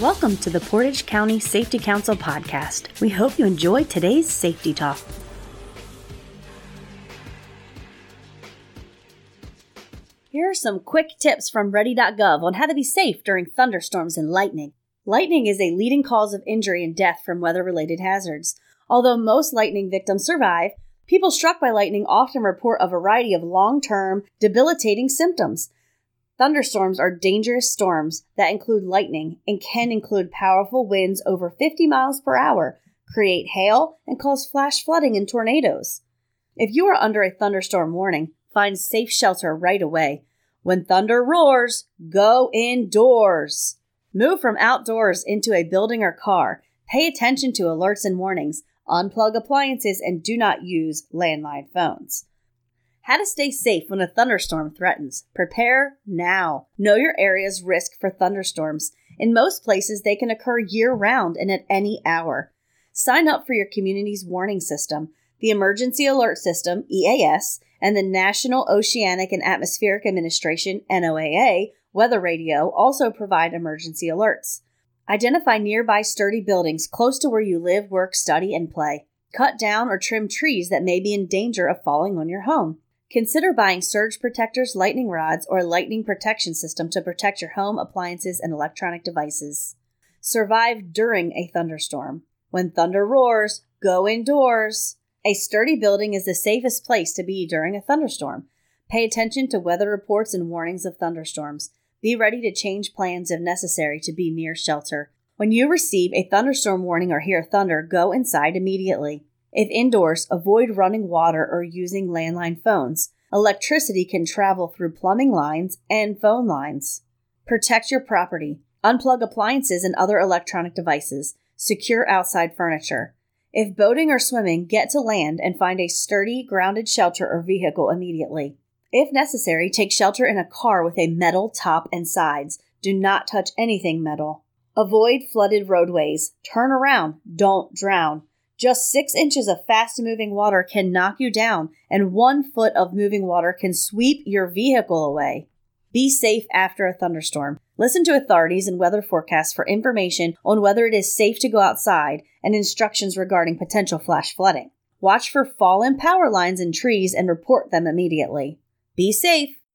Welcome to the Portage County Safety Council podcast. We hope you enjoy today's safety talk. Here are some quick tips from ready.gov on how to be safe during thunderstorms and lightning. Lightning is a leading cause of injury and death from weather related hazards. Although most lightning victims survive, people struck by lightning often report a variety of long term, debilitating symptoms. Thunderstorms are dangerous storms that include lightning and can include powerful winds over 50 miles per hour, create hail, and cause flash flooding and tornadoes. If you are under a thunderstorm warning, find safe shelter right away. When thunder roars, go indoors. Move from outdoors into a building or car. Pay attention to alerts and warnings. Unplug appliances and do not use landline phones. How to stay safe when a thunderstorm threatens. Prepare now. Know your area's risk for thunderstorms. In most places, they can occur year round and at any hour. Sign up for your community's warning system. The Emergency Alert System, EAS, and the National Oceanic and Atmospheric Administration, NOAA, Weather Radio also provide emergency alerts. Identify nearby sturdy buildings close to where you live, work, study, and play. Cut down or trim trees that may be in danger of falling on your home. Consider buying surge protectors, lightning rods, or a lightning protection system to protect your home, appliances, and electronic devices. Survive during a thunderstorm. When thunder roars, go indoors. A sturdy building is the safest place to be during a thunderstorm. Pay attention to weather reports and warnings of thunderstorms. Be ready to change plans if necessary to be near shelter. When you receive a thunderstorm warning or hear thunder, go inside immediately. If indoors, avoid running water or using landline phones. Electricity can travel through plumbing lines and phone lines. Protect your property. Unplug appliances and other electronic devices. Secure outside furniture. If boating or swimming, get to land and find a sturdy, grounded shelter or vehicle immediately. If necessary, take shelter in a car with a metal top and sides. Do not touch anything metal. Avoid flooded roadways. Turn around. Don't drown. Just six inches of fast moving water can knock you down, and one foot of moving water can sweep your vehicle away. Be safe after a thunderstorm. Listen to authorities and weather forecasts for information on whether it is safe to go outside and instructions regarding potential flash flooding. Watch for fallen power lines and trees and report them immediately. Be safe.